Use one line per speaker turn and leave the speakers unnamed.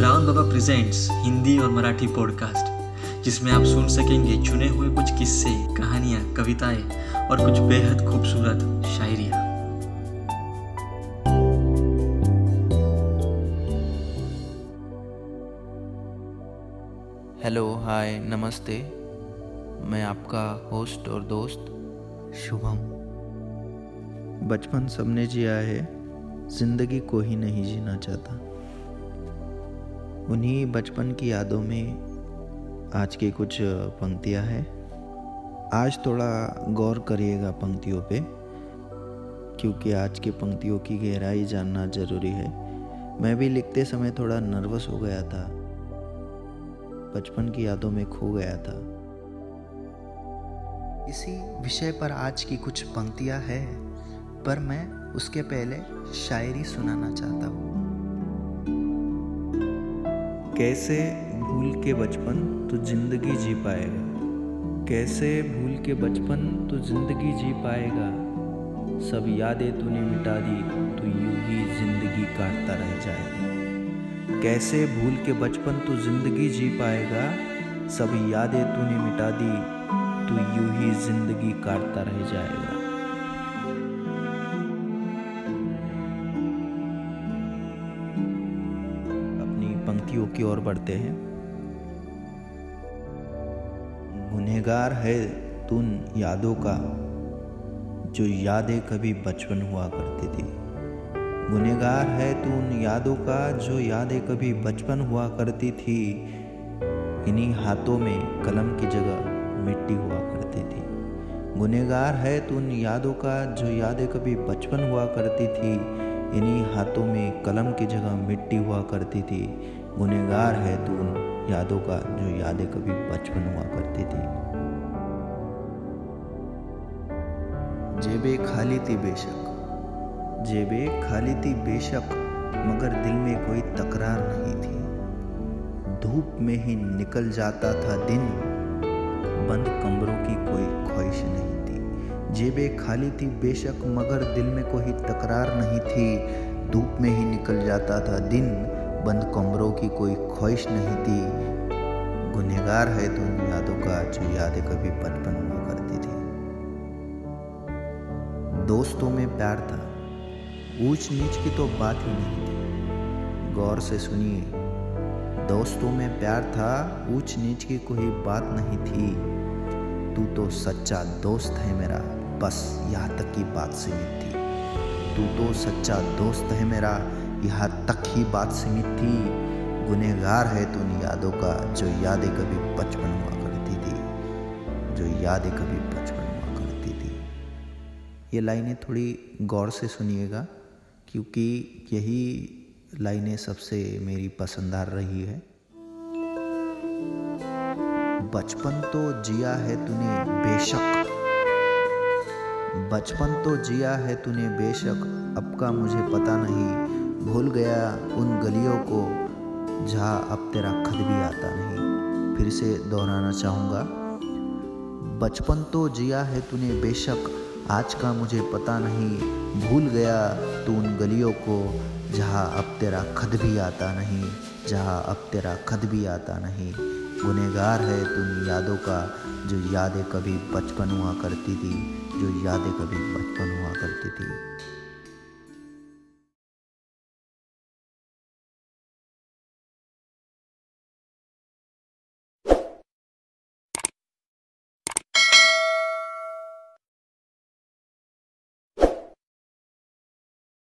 रावण बाबा presents Hindi और Marathi podcast जिसमें आप सुन सकेंगे चुने हुए कुछ किस्से, कहानियाँ, कविताएँ और कुछ बेहद खूबसूरत शायरिया।
हेलो हाय नमस्ते। मैं आपका होस्ट और दोस्त, शुभम। बचपन सबने जिया है, ज़िंदगी को ही नहीं जीना चाहता। उन्हीं बचपन की यादों में आज की कुछ पंक्तियाँ हैं। आज थोड़ा गौर करिएगा पंक्तियों पे, क्योंकि आज की पंक्तियों की गहराई जानना ज़रूरी है। मैं भी लिखते समय थोड़ा नर्वस हो गया था। बचपन की यादों में खो गया था। इसी विषय पर आज की कुछ पंक्तियाँ हैं, पर मैं उसके पहले शायरी सुनाना चाहता हूँ। कैसे भूल के बचपन तो ज़िंदगी जी पाएगा? कैसे भूल के बचपन तो ज़िंदगी जी पाएगा? सब यादें तूने मिटा दी तो यूँ ही ज़िंदगी काटता रह जाएगा। कैसे भूल के बचपन तो ज़िंदगी जी पाएगा? सब यादें तूने मिटा दी तो यूँ ही ज़िंदगी काटता रह जाएगा। पंक्तियों की ओर बढ़ते हैं। गुनहगार है तुन यादों का, जो यादें कभी बचपन हुआ करती थी। गुनहगार है तू उन यादों का, जो यादें कभी बचपन हुआ करती थी। इन्हीं हाथों में कलम की जगह मिट्टी हुआ करती थी। गुनहगार है तू उन यादों का, जो यादें कभी बचपन हुआ करती थी। इन्हीं हाथों में कलम की जगह मिट्टी हुआ करती थी। गुनहगार है तू उन यादों का जो यादें कभी बचपन हुआ करती थी। जेबे खाली थी बेशक। जेबे खाली थी बेशक, मगर दिल में कोई तकरार नहीं थी। धूप में ही निकल जाता था दिन, बंद कमरों की कोई ख्वाहिश नहीं थी। जेबे खाली थी बेशक, मगर दिल में कोई तकरार नहीं थी। धूप में ही निकल जाता था दिन बंद कमरों की कोई ख्वाहिश नहीं थी। गुनहगार है तो उन यादों का जो यादें कभी बचपन हुआ करती थी। दोस्तों में प्यार था। ऊंच नीच की तो बात ही नहीं थी। गौर से सुनिए, दोस्तों में प्यार था ऊंच नीच की कोई बात नहीं थी। तू तो सच्चा दोस्त है मेरा, बस यहाँ तक की बात सीमित थी। तू तो सच्चा दोस्त है मेरा यहाँ तक ही बात सीमित थी। गुनहगार है तू उन यादों का, जो यादें कभी बचपन हुआ करती थी। जो यादें कभी बचपन हुआ करती थी। ये लाइनें थोड़ी गौर से सुनिएगा, क्योंकि यही लाइनें सबसे मेरी पसंदार रही है। बचपन तो जिया है तूने बेशक। बचपन तो जिया है तूने बेशक, अब का मुझे पता नहीं। भूल गया उन गलियों को, जहाँ अब तेरा खत भी आता नहीं। फिर से दोहराना चाहूँगा। बचपन तो जिया है तूने बेशक, आज का मुझे पता नहीं। भूल गया तू उन गलियों को, जहाँ अब तेरा खत भी आता नहीं। जहाँ अब तेरा खत भी आता नहीं। गुनहगार है तुम यादों का, जो यादें कभी बचपन हुआ करती थी, जो यादें कभी बचपन हुआ करती थी।